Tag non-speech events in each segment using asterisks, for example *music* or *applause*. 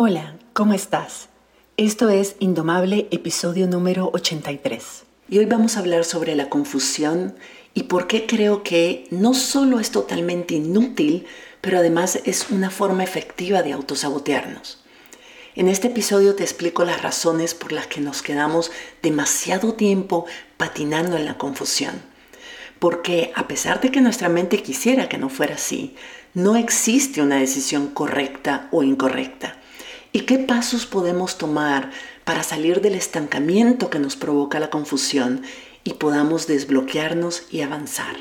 Hola, ¿cómo estás? Esto es Indomable, episodio número 83. Y hoy vamos a hablar sobre la confusión y por qué creo que no solo es totalmente inútil, pero además es una forma efectiva de autosabotearnos. En este episodio te explico las razones por las que nos quedamos demasiado tiempo patinando en la confusión. Porque a pesar de que nuestra mente quisiera que no fuera así, no existe una decisión correcta o incorrecta. ¿Y qué pasos podemos tomar para salir del estancamiento que nos provoca la confusión y podamos desbloquearnos y avanzar?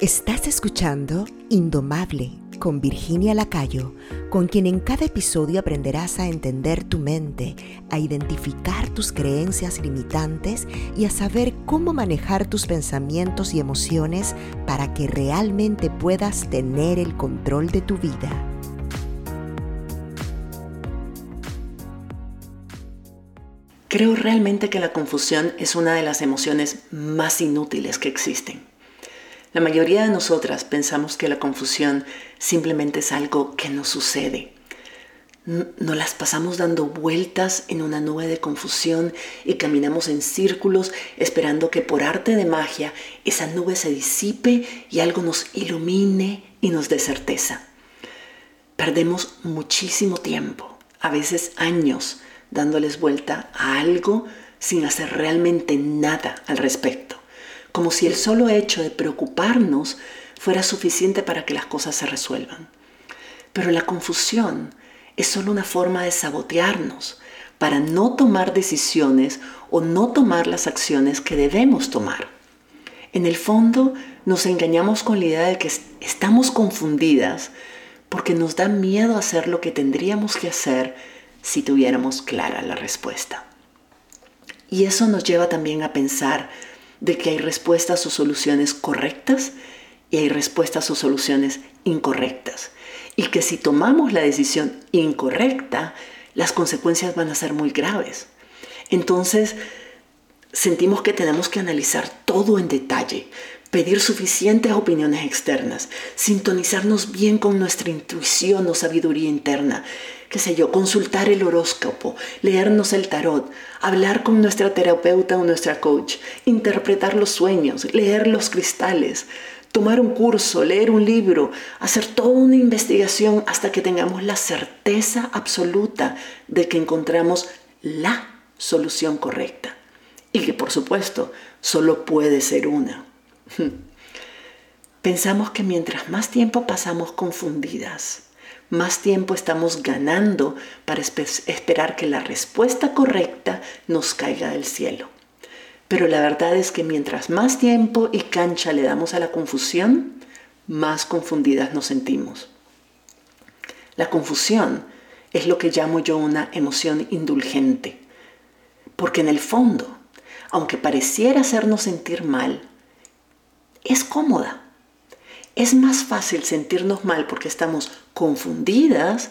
Estás escuchando Indomable con Virginia Lacayo, con quien en cada episodio aprenderás a entender tu mente, a identificar tus creencias limitantes y a saber cómo manejar tus pensamientos y emociones para que realmente puedas tener el control de tu vida. Creo realmente que la confusión es una de las emociones más inútiles que existen. La mayoría de nosotras pensamos que la confusión simplemente es algo que nos sucede. Nos las pasamos dando vueltas en una nube de confusión y caminamos en círculos esperando que por arte de magia esa nube se disipe y algo nos ilumine y nos dé certeza. Perdemos muchísimo tiempo, a veces años, dándoles vuelta a algo sin hacer realmente nada al respecto, como si el solo hecho de preocuparnos fuera suficiente para que las cosas se resuelvan. Pero la confusión es solo una forma de sabotearnos para no tomar decisiones o no tomar las acciones que debemos tomar. En el fondo nos engañamos con la idea de que estamos confundidas porque nos da miedo hacer lo que tendríamos que hacer si tuviéramos clara la respuesta. Y eso nos lleva también a pensar de que hay respuestas o soluciones correctas y hay respuestas o soluciones incorrectas. Y que si tomamos la decisión incorrecta, las consecuencias van a ser muy graves. Entonces, sentimos que tenemos que analizar todo en detalle, pedir suficientes opiniones externas, sintonizarnos bien con nuestra intuición o sabiduría interna, qué sé yo, consultar el horóscopo, leernos el tarot, hablar con nuestra terapeuta o nuestra coach, interpretar los sueños, leer los cristales, tomar un curso, leer un libro, hacer toda una investigación hasta que tengamos la certeza absoluta de que encontramos la solución correcta. Y que por supuesto solo puede ser una. *laughs* Pensamos que mientras más tiempo pasamos confundidas, más tiempo estamos ganando para esperar que la respuesta correcta nos caiga del cielo. Pero la verdad es que mientras más tiempo y cancha le damos a la confusión, más confundidas nos sentimos. La confusión es lo que llamo yo una emoción indulgente, porque en el fondo, aunque pareciera hacernos sentir mal, es cómoda. Es más fácil sentirnos mal porque estamos confundidas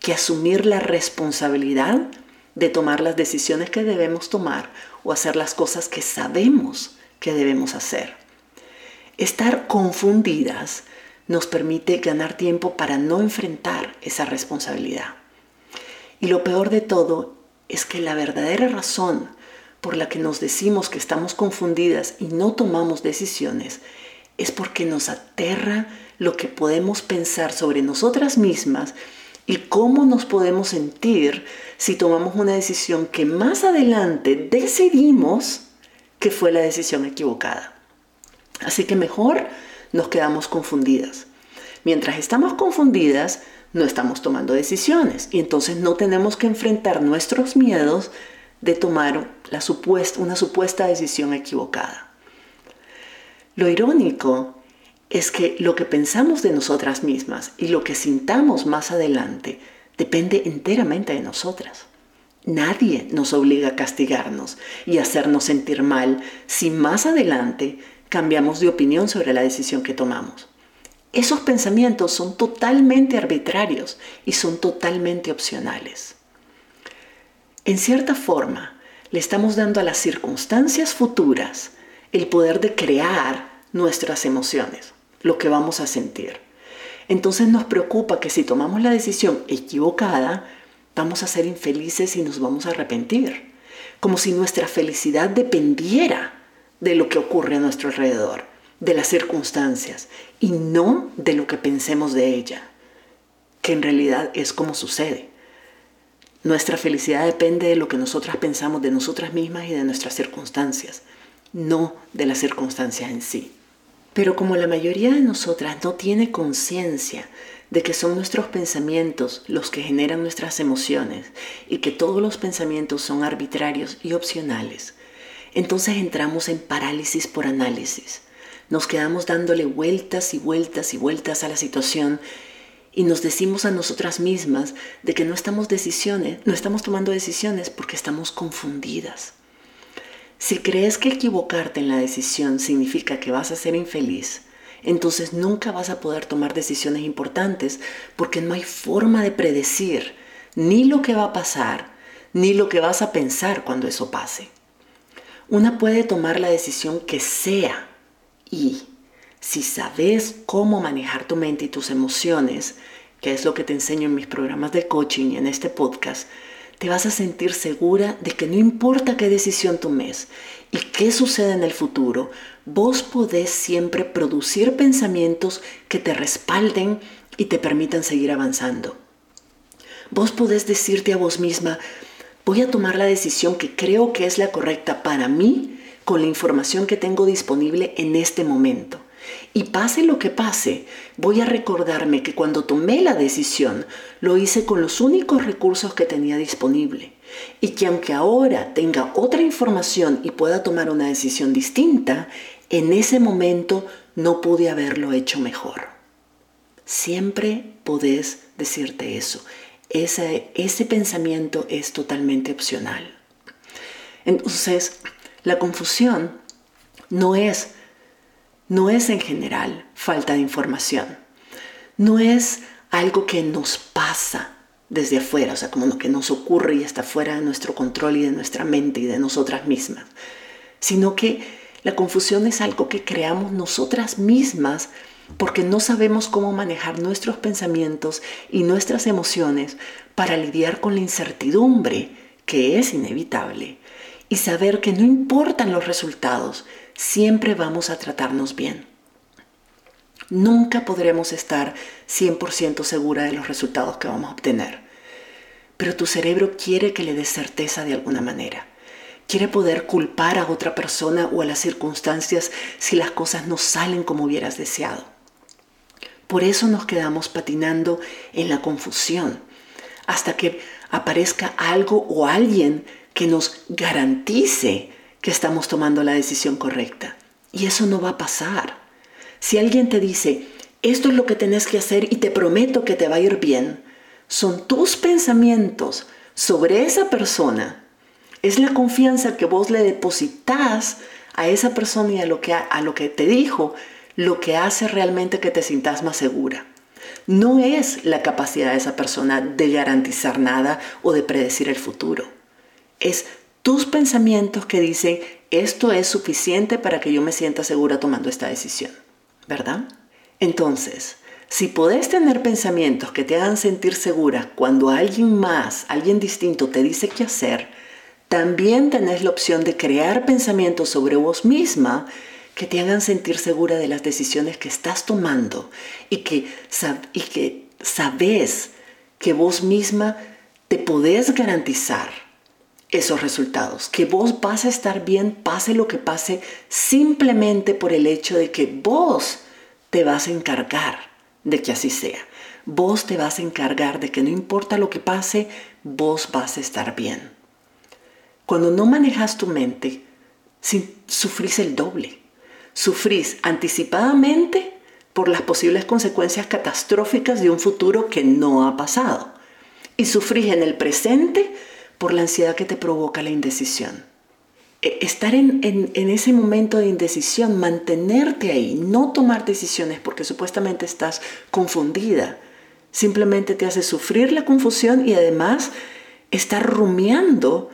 que asumir la responsabilidad de tomar las decisiones que debemos tomar o hacer las cosas que sabemos que debemos hacer. Estar confundidas nos permite ganar tiempo para no enfrentar esa responsabilidad. Y lo peor de todo es que la verdadera razón por la que nos decimos que estamos confundidas y no tomamos decisiones es porque nos aterra lo que podemos pensar sobre nosotras mismas y cómo nos podemos sentir si tomamos una decisión que más adelante decidimos que fue la decisión equivocada. Así que mejor nos quedamos confundidas. Mientras estamos confundidas, no estamos tomando decisiones y entonces no tenemos que enfrentar nuestros miedos de tomar una supuesta decisión equivocada. Lo irónico es que lo que pensamos de nosotras mismas y lo que sintamos más adelante depende enteramente de nosotras. Nadie nos obliga a castigarnos y hacernos sentir mal si más adelante cambiamos de opinión sobre la decisión que tomamos. Esos pensamientos son totalmente arbitrarios y son totalmente opcionales. En cierta forma, le estamos dando a las circunstancias futuras el poder de crear nuestras emociones, lo que vamos a sentir. Entonces nos preocupa que si tomamos la decisión equivocada, vamos a ser infelices y nos vamos a arrepentir. Como si nuestra felicidad dependiera de lo que ocurre a nuestro alrededor, de las circunstancias, y no de lo que pensemos de ella, que en realidad es como sucede. Nuestra felicidad depende de lo que nosotras pensamos de nosotras mismas y de nuestras circunstancias, no de las circunstancias en sí. Pero como la mayoría de nosotras no tiene conciencia de que son nuestros pensamientos los que generan nuestras emociones y que todos los pensamientos son arbitrarios y opcionales, entonces entramos en parálisis por análisis. Nos quedamos dándole vueltas y vueltas y vueltas a la situación y nos decimos a nosotras mismas de que no estamos no estamos tomando decisiones porque estamos confundidas. Si crees que equivocarte en la decisión significa que vas a ser infeliz, entonces nunca vas a poder tomar decisiones importantes porque no hay forma de predecir ni lo que va a pasar, ni lo que vas a pensar cuando eso pase. Una puede tomar la decisión que sea y si sabes cómo manejar tu mente y tus emociones, que es lo que te enseño en mis programas de coaching y en este podcast, te vas a sentir segura de que no importa qué decisión tomes y qué suceda en el futuro, vos podés siempre producir pensamientos que te respalden y te permitan seguir avanzando. Vos podés decirte a vos misma, voy a tomar la decisión que creo que es la correcta para mí con la información que tengo disponible en este momento. Y pase lo que pase, voy a recordarme que cuando tomé la decisión lo hice con los únicos recursos que tenía disponible. Y que aunque ahora tenga otra información y pueda tomar una decisión distinta, en ese momento no pude haberlo hecho mejor. Siempre podés decirte eso. Ese, ese pensamiento es totalmente opcional. Entonces, la confusión no es no es en general falta de información, no es algo que nos pasa desde afuera, o sea, como lo que nos ocurre y está fuera de nuestro control y de nuestra mente y de nosotras mismas, sino que la confusión es algo que creamos nosotras mismas porque no sabemos cómo manejar nuestros pensamientos y nuestras emociones para lidiar con la incertidumbre que es inevitable y saber que no importan los resultados, siempre vamos a tratarnos bien. Nunca podremos estar 100% segura de los resultados que vamos a obtener, pero tu cerebro quiere que le des certeza de alguna manera. Quiere poder culpar a otra persona o a las circunstancias si las cosas no salen como hubieras deseado. Por eso nos quedamos patinando en la confusión hasta que aparezca algo o alguien que nos garantice que estamos tomando la decisión correcta. Y eso no va a pasar. Si alguien te dice, esto es lo que tenés que hacer y te prometo que te va a ir bien, son tus pensamientos sobre esa persona. Es la confianza que vos le depositas a esa persona y a lo que, a lo que te dijo lo que hace realmente que te sientas más segura. No es la capacidad de esa persona de garantizar nada o de predecir el futuro. Es tus pensamientos que dicen, esto es suficiente para que yo me sienta segura tomando esta decisión, ¿verdad? Entonces, si podés tener pensamientos que te hagan sentir segura cuando alguien más, alguien distinto te dice qué hacer, también tenés la opción de crear pensamientos sobre vos misma que te hagan sentir segura de las decisiones que estás tomando y que, que sabes que vos misma te podés garantizar esos resultados, que vos vas a estar bien, pase lo que pase, simplemente por el hecho de que vos te vas a encargar de que así sea. Vos te vas a encargar de que no importa lo que pase, vos vas a estar bien. Cuando no manejas tu mente, sufrís el doble. Sufrís anticipadamente por las posibles consecuencias catastróficas de un futuro que no ha pasado. Y sufrís en el presente por la ansiedad que te provoca la indecisión. E, estar en, ese momento de indecisión, mantenerte ahí, no tomar decisiones porque supuestamente estás confundida, simplemente te hace sufrir la confusión y además estar rumiando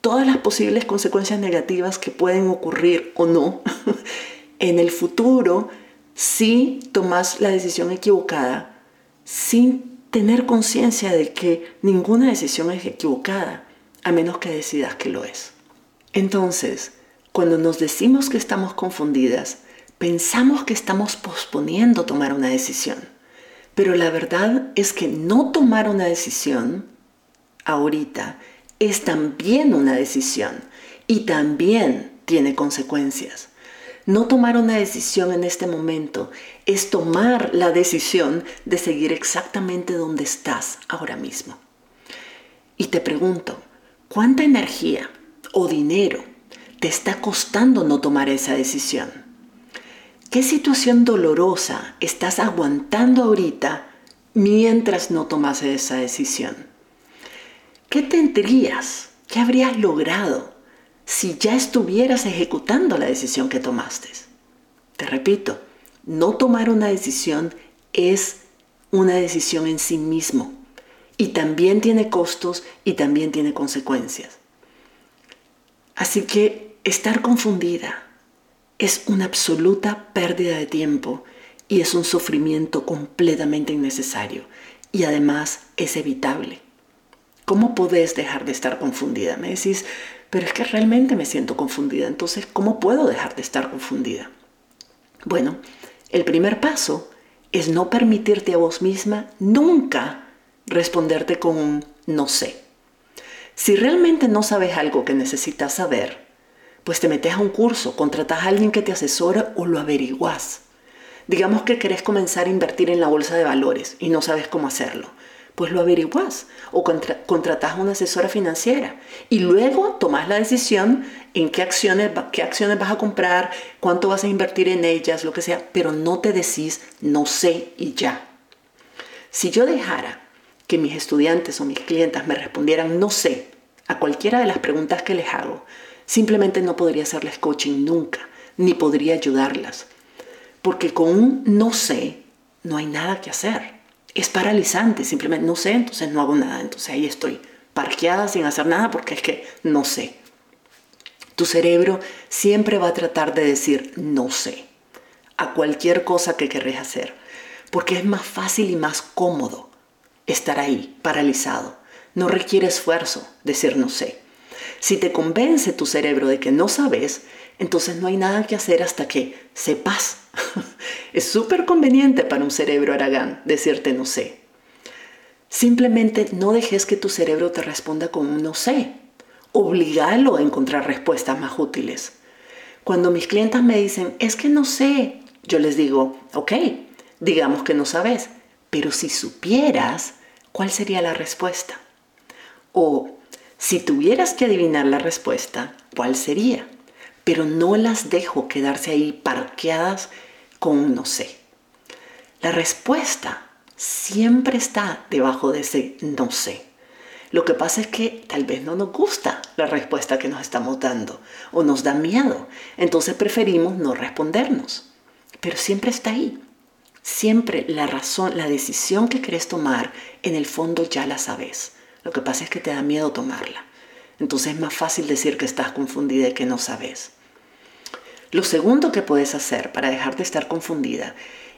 todas las posibles consecuencias negativas que pueden ocurrir o no *laughs* en el futuro si tomas la decisión equivocada sin tener conciencia de que ninguna decisión es equivocada, a menos que decidas que lo es. Entonces, cuando nos decimos que estamos confundidas, pensamos que estamos posponiendo tomar una decisión. Pero la verdad es que no tomar una decisión ahorita es también una decisión y también tiene consecuencias. No tomar una decisión en este momento es tomar la decisión de seguir exactamente donde estás ahora mismo. Y te pregunto, ¿cuánta energía o dinero te está costando no tomar esa decisión? ¿Qué situación dolorosa estás aguantando ahorita mientras no tomas esa decisión? ¿Qué tendrías? ¿Qué habrías logrado si ya estuvieras ejecutando la decisión que tomaste. Te repito, no tomar una decisión es una decisión en sí mismo y también tiene costos y también tiene consecuencias. Así que estar confundida es una absoluta pérdida de tiempo y es un sufrimiento completamente innecesario y además es evitable. ¿Cómo podés dejar de estar confundida? Me decís, pero es que realmente me siento confundida. Entonces, ¿cómo puedo dejar de estar confundida? Bueno, el primer paso es no permitirte a vos misma nunca responderte con un no sé. Si realmente no sabes algo que necesitas saber, pues te metes a un curso, contratas a alguien que te asesora o lo averiguas. Digamos que querés comenzar a invertir en la bolsa de valores y no sabes cómo hacerlo pues lo averiguas o contratas a una asesora financiera y luego tomas la decisión en qué acciones, qué acciones vas a comprar, cuánto vas a invertir en ellas, lo que sea, pero no te decís no sé y ya. Si yo dejara que mis estudiantes o mis clientes me respondieran no sé a cualquiera de las preguntas que les hago, simplemente no podría hacerles coaching nunca, ni podría ayudarlas, porque con un no sé no hay nada que hacer es paralizante, simplemente no sé, entonces no hago nada, entonces ahí estoy parqueada sin hacer nada porque es que no sé. Tu cerebro siempre va a tratar de decir no sé a cualquier cosa que querés hacer, porque es más fácil y más cómodo estar ahí, paralizado. No requiere esfuerzo decir no sé. Si te convence tu cerebro de que no sabes, entonces no hay nada que hacer hasta que sepas. *laughs* es súper conveniente para un cerebro aragán decirte no sé. Simplemente no dejes que tu cerebro te responda con un no sé. Obligalo a encontrar respuestas más útiles. Cuando mis clientes me dicen, es que no sé, yo les digo, ok, digamos que no sabes, pero si supieras, ¿cuál sería la respuesta? O si tuvieras que adivinar la respuesta, ¿cuál sería? pero no las dejo quedarse ahí parqueadas con un no sé. La respuesta siempre está debajo de ese no sé. Lo que pasa es que tal vez no nos gusta la respuesta que nos estamos dando o nos da miedo. Entonces preferimos no respondernos. Pero siempre está ahí. Siempre la razón, la decisión que querés tomar, en el fondo ya la sabes. Lo que pasa es que te da miedo tomarla. Entonces es más fácil decir que estás confundida y que no sabes. Lo segundo que puedes hacer para dejar de estar confundida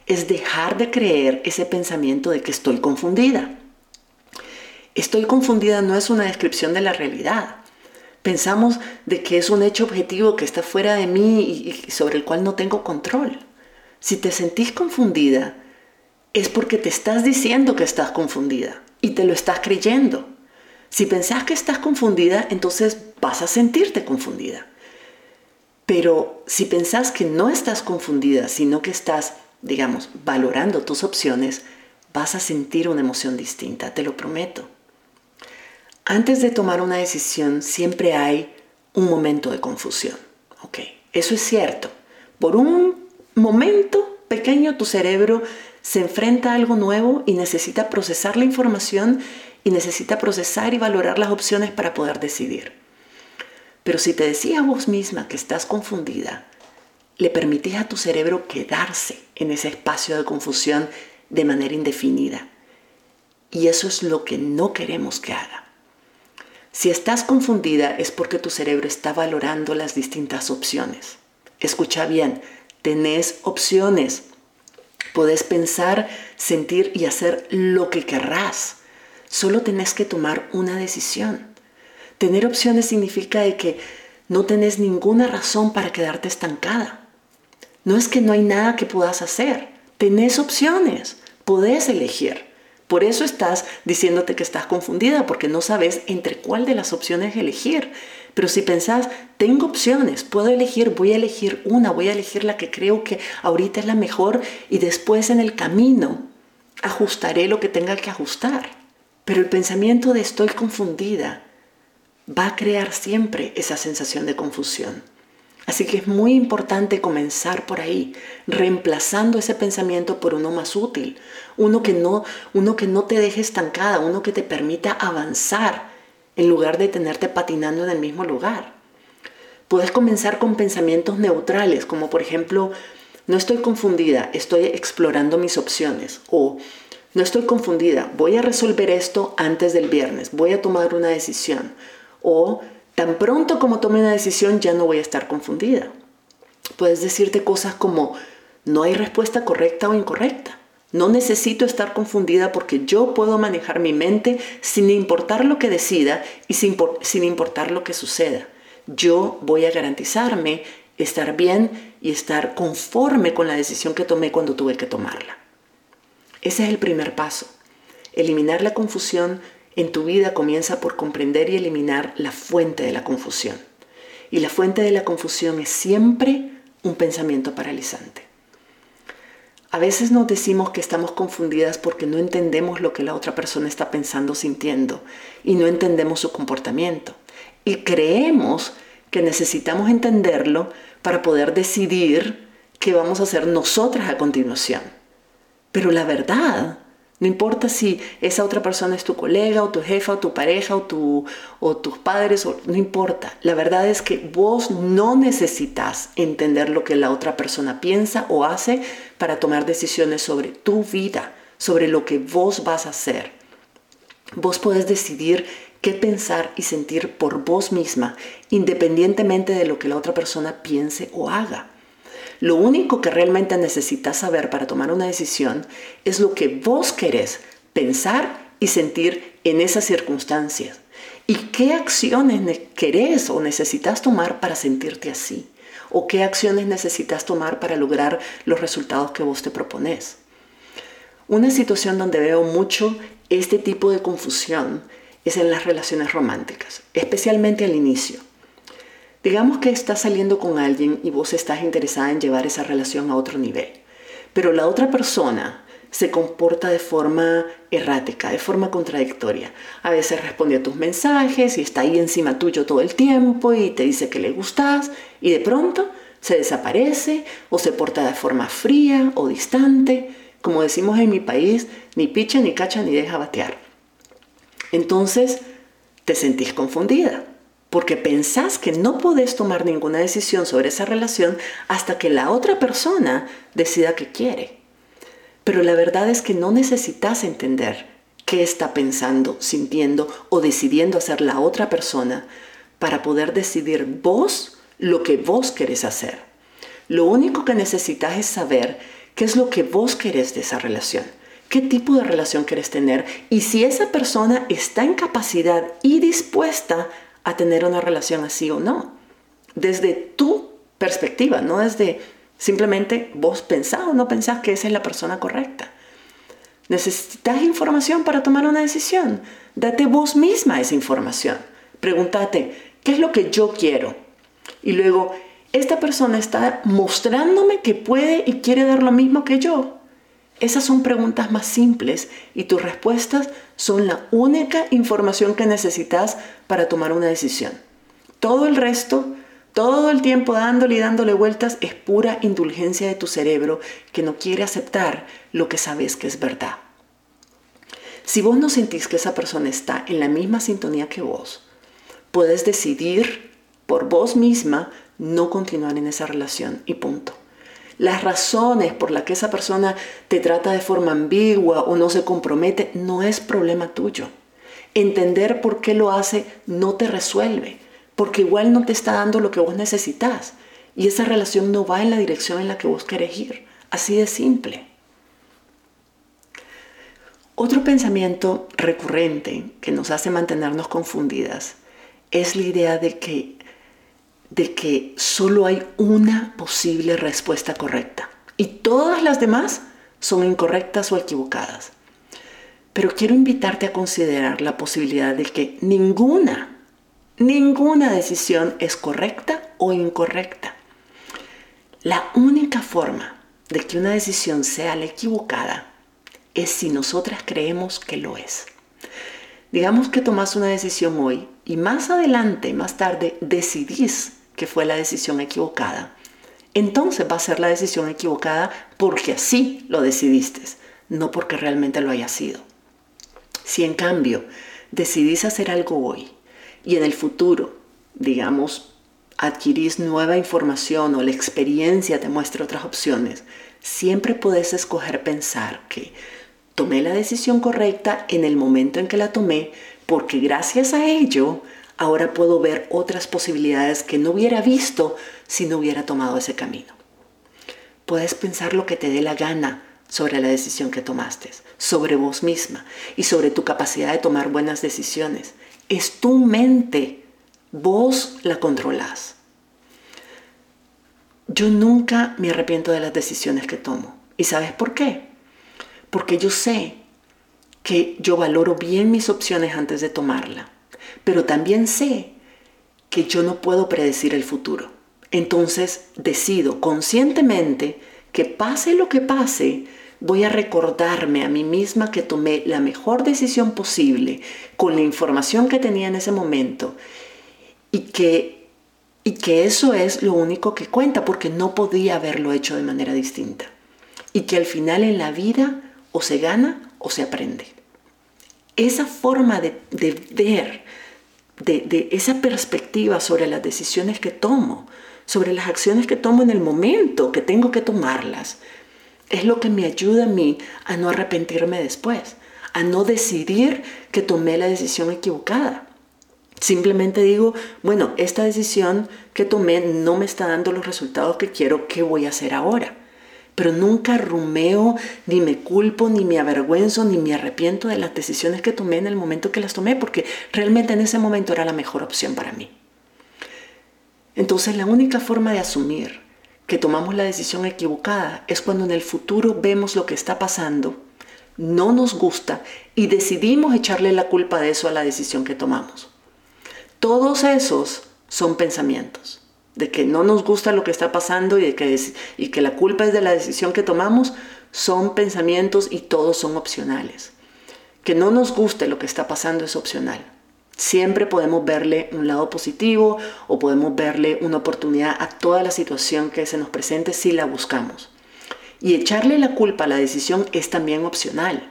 es dejar de creer ese pensamiento de que estoy confundida. Estoy confundida no es una descripción de la realidad. Pensamos de que es un hecho objetivo que está fuera de mí y sobre el cual no tengo control. Si te sentís confundida, es porque te estás diciendo que estás confundida y te lo estás creyendo. Si pensás que estás confundida, entonces vas a sentirte confundida. Pero si pensás que no estás confundida, sino que estás, digamos, valorando tus opciones, vas a sentir una emoción distinta, te lo prometo. Antes de tomar una decisión siempre hay un momento de confusión. Ok, eso es cierto. Por un momento pequeño tu cerebro se enfrenta a algo nuevo y necesita procesar la información y necesita procesar y valorar las opciones para poder decidir. Pero si te decías a vos misma que estás confundida, le permitís a tu cerebro quedarse en ese espacio de confusión de manera indefinida. Y eso es lo que no queremos que haga. Si estás confundida es porque tu cerebro está valorando las distintas opciones. Escucha bien, tenés opciones. Podés pensar, sentir y hacer lo que querrás. Solo tenés que tomar una decisión. Tener opciones significa de que no tenés ninguna razón para quedarte estancada. No es que no hay nada que puedas hacer. Tenés opciones. Podés elegir. Por eso estás diciéndote que estás confundida, porque no sabes entre cuál de las opciones elegir. Pero si pensás, tengo opciones, puedo elegir, voy a elegir una, voy a elegir la que creo que ahorita es la mejor y después en el camino ajustaré lo que tenga que ajustar. Pero el pensamiento de estoy confundida va a crear siempre esa sensación de confusión. Así que es muy importante comenzar por ahí, reemplazando ese pensamiento por uno más útil, uno que no, uno que no te deje estancada, uno que te permita avanzar en lugar de tenerte patinando en el mismo lugar. Puedes comenzar con pensamientos neutrales, como por ejemplo, no estoy confundida, estoy explorando mis opciones, o no estoy confundida, voy a resolver esto antes del viernes, voy a tomar una decisión, o Tan pronto como tome una decisión ya no voy a estar confundida. Puedes decirte cosas como, no hay respuesta correcta o incorrecta. No necesito estar confundida porque yo puedo manejar mi mente sin importar lo que decida y sin, sin, importar lo que suceda. Yo voy a garantizarme estar bien y estar conforme con la decisión que tomé cuando tuve que tomarla. Ese es el primer paso. Eliminar la confusión en tu vida comienza por comprender y eliminar la fuente de la confusión. Y la fuente de la confusión es siempre un pensamiento paralizante. A veces nos decimos que estamos confundidas porque no entendemos lo que la otra persona está pensando, sintiendo, y no entendemos su comportamiento. Y creemos que necesitamos entenderlo para poder decidir qué vamos a hacer nosotras a continuación. Pero la verdad no importa si esa otra persona es tu colega o tu jefa o tu pareja o, o tus padres, no importa. La verdad es que vos no necesitas entender lo que la otra persona piensa o hace para tomar decisiones sobre tu vida, sobre lo que vos vas a hacer. Vos podés decidir qué pensar y sentir por vos misma, independientemente de lo que la otra persona piense o haga. Lo único que realmente necesitas saber para tomar una decisión es lo que vos querés pensar y sentir en esas circunstancias. ¿Y qué acciones querés o necesitas tomar para sentirte así? ¿O qué acciones necesitas tomar para lograr los resultados que vos te propones? Una situación donde veo mucho este tipo de confusión es en las relaciones románticas, especialmente al inicio. Digamos que estás saliendo con alguien y vos estás interesada en llevar esa relación a otro nivel, pero la otra persona se comporta de forma errática, de forma contradictoria. A veces responde a tus mensajes y está ahí encima tuyo todo el tiempo y te dice que le gustas y de pronto se desaparece o se porta de forma fría o distante. Como decimos en mi país, ni picha, ni cacha, ni deja batear. Entonces te sentís confundida porque pensás que no podés tomar ninguna decisión sobre esa relación hasta que la otra persona decida que quiere. Pero la verdad es que no necesitas entender qué está pensando, sintiendo o decidiendo hacer la otra persona para poder decidir vos lo que vos querés hacer. Lo único que necesitas es saber qué es lo que vos querés de esa relación, qué tipo de relación querés tener y si esa persona está en capacidad y dispuesta a tener una relación así o no. Desde tu perspectiva, no desde simplemente vos pensás o no pensás que esa es la persona correcta. Necesitas información para tomar una decisión. Date vos misma esa información. Pregúntate, ¿qué es lo que yo quiero? Y luego, ¿esta persona está mostrándome que puede y quiere dar lo mismo que yo? Esas son preguntas más simples y tus respuestas son la única información que necesitas para tomar una decisión. Todo el resto, todo el tiempo dándole y dándole vueltas es pura indulgencia de tu cerebro que no quiere aceptar lo que sabes que es verdad. Si vos no sentís que esa persona está en la misma sintonía que vos, puedes decidir por vos misma no continuar en esa relación y punto las razones por las que esa persona te trata de forma ambigua o no se compromete no es problema tuyo. Entender por qué lo hace no te resuelve, porque igual no te está dando lo que vos necesitas y esa relación no va en la dirección en la que vos querés ir. Así de simple. Otro pensamiento recurrente que nos hace mantenernos confundidas es la idea de que, de que solo hay una posible respuesta correcta y todas las demás son incorrectas o equivocadas. Pero quiero invitarte a considerar la posibilidad de que ninguna, ninguna decisión es correcta o incorrecta. La única forma de que una decisión sea la equivocada es si nosotras creemos que lo es. Digamos que tomas una decisión hoy y más adelante, más tarde, decidís que fue la decisión equivocada. Entonces va a ser la decisión equivocada porque así lo decidiste, no porque realmente lo haya sido. Si en cambio decidís hacer algo hoy y en el futuro, digamos, adquirís nueva información o la experiencia te muestra otras opciones, siempre puedes escoger pensar que tomé la decisión correcta en el momento en que la tomé porque gracias a ello ahora puedo ver otras posibilidades que no hubiera visto si no hubiera tomado ese camino. Puedes pensar lo que te dé la gana sobre la decisión que tomaste, sobre vos misma y sobre tu capacidad de tomar buenas decisiones. Es tu mente, vos la controlás. Yo nunca me arrepiento de las decisiones que tomo. ¿Y sabes por qué? Porque yo sé que yo valoro bien mis opciones antes de tomarla, pero también sé que yo no puedo predecir el futuro. Entonces decido conscientemente que pase lo que pase, voy a recordarme a mí misma que tomé la mejor decisión posible con la información que tenía en ese momento y que, y que eso es lo único que cuenta porque no podía haberlo hecho de manera distinta. Y que al final en la vida o se gana o se aprende. Esa forma de, ver, de, esa perspectiva sobre las decisiones que tomo, sobre las acciones que tomo en el momento que tengo que tomarlas, es lo que me ayuda a mí a no arrepentirme después, a no decidir que tomé la decisión equivocada. Simplemente digo, bueno, esta decisión que tomé no me está dando los resultados que quiero, ¿qué voy a hacer ahora? Pero nunca rumeo, ni me culpo, ni me avergüenzo, ni me arrepiento de las decisiones que tomé en el momento que las tomé, porque realmente en ese momento era la mejor opción para mí. Entonces la única forma de asumir que tomamos la decisión equivocada es cuando en el futuro vemos lo que está pasando, no nos gusta y decidimos echarle la culpa de eso a la decisión que tomamos. Todos esos son pensamientos, de que no nos gusta lo que está pasando y, de que, que la culpa es de la decisión que tomamos, son pensamientos y todos son opcionales. Que no nos guste lo que está pasando es opcional. Siempre podemos verle un lado positivo o podemos verle una oportunidad a toda la situación que se nos presente si la buscamos. Y echarle la culpa a la decisión es también opcional,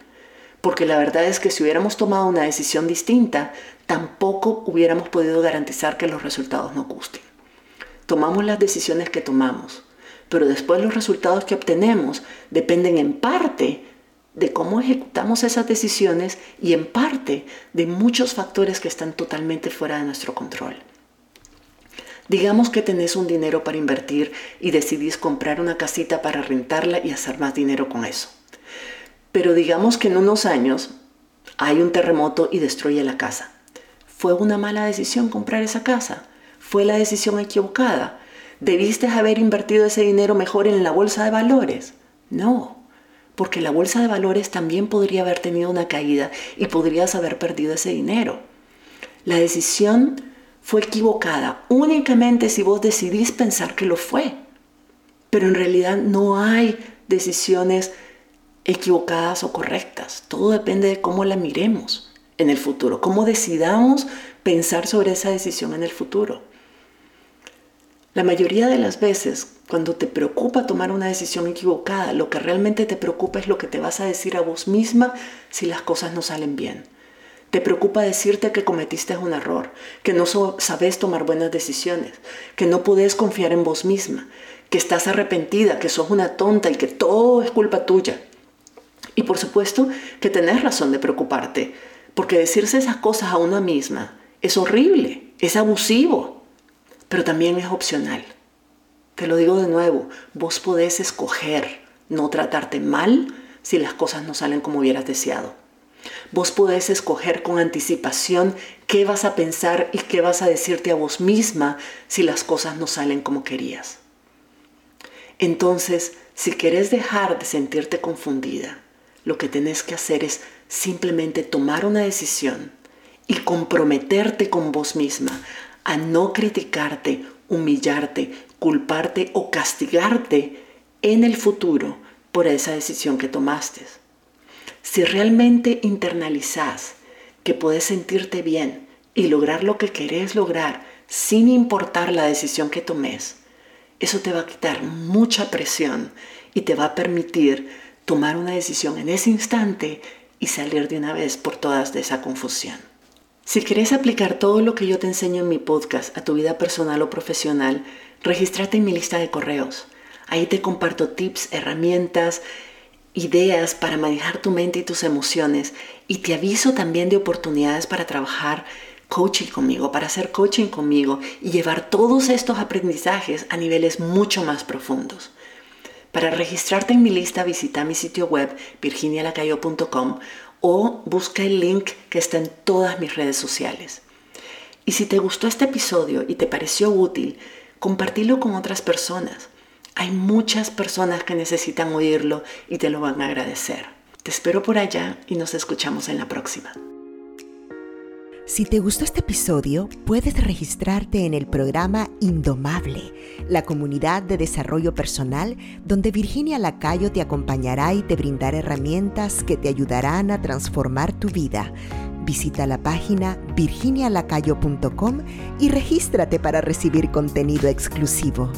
porque la verdad es que si hubiéramos tomado una decisión distinta, tampoco hubiéramos podido garantizar que los resultados nos gusten. Tomamos las decisiones que tomamos, pero después los resultados que obtenemos dependen en parte de cómo ejecutamos esas decisiones y en parte de muchos factores que están totalmente fuera de nuestro control. Digamos que tenés un dinero para invertir y decidís comprar una casita para rentarla y hacer más dinero con eso. Pero digamos que en unos años hay un terremoto y destruye la casa. ¿Fue una mala decisión comprar esa casa? ¿Fue la decisión equivocada? ¿Debiste haber invertido ese dinero mejor en la bolsa de valores? No porque la bolsa de valores también podría haber tenido una caída y podrías haber perdido ese dinero. La decisión fue equivocada únicamente si vos decidís pensar que lo fue. Pero en realidad no hay decisiones equivocadas o correctas. Todo depende de cómo la miremos en el futuro, cómo decidamos pensar sobre esa decisión en el futuro. La mayoría de las veces, cuando te preocupa tomar una decisión equivocada, lo que realmente te preocupa es lo que te vas a decir a vos misma si las cosas no salen bien. Te preocupa decirte que cometiste un error, que no sabes tomar buenas decisiones, que no podés confiar en vos misma, que estás arrepentida, que sos una tonta y que todo es culpa tuya. Y por supuesto que tenés razón de preocuparte, porque decirse esas cosas a una misma es horrible, es abusivo, pero también es opcional. Te lo digo de nuevo, vos podés escoger no tratarte mal si las cosas no salen como hubieras deseado. Vos podés escoger con anticipación qué vas a pensar y qué vas a decirte a vos misma si las cosas no salen como querías. Entonces, si querés dejar de sentirte confundida, lo que tenés que hacer es simplemente tomar una decisión y comprometerte con vos misma a no criticarte, humillarte, culparte o castigarte en el futuro por esa decisión que tomaste. Si realmente internalizás que puedes sentirte bien y lograr lo que querés lograr sin importar la decisión que tomes, eso te va a quitar mucha presión y te va a permitir tomar una decisión en ese instante y salir de una vez por todas de esa confusión. Si quieres aplicar todo lo que yo te enseño en mi podcast a tu vida personal o profesional, regístrate en mi lista de correos. Ahí te comparto tips, herramientas, ideas para manejar tu mente y tus emociones y te aviso también de oportunidades para trabajar coaching conmigo, para hacer coaching conmigo y llevar todos estos aprendizajes a niveles mucho más profundos. Para registrarte en mi lista visita mi sitio web virginialacayo.com o busca el link que está en todas mis redes sociales. Y si te gustó este episodio y te pareció útil, compartilo con otras personas. Hay muchas personas que necesitan oírlo y te lo van a agradecer. Te espero por allá y nos escuchamos en la próxima. Si te gustó este episodio, puedes registrarte en el programa Indomable, la comunidad de desarrollo personal donde Virginia Lacayo te acompañará y te brindará herramientas que te ayudarán a transformar tu vida. Visita la página virginialacayo.com y regístrate para recibir contenido exclusivo.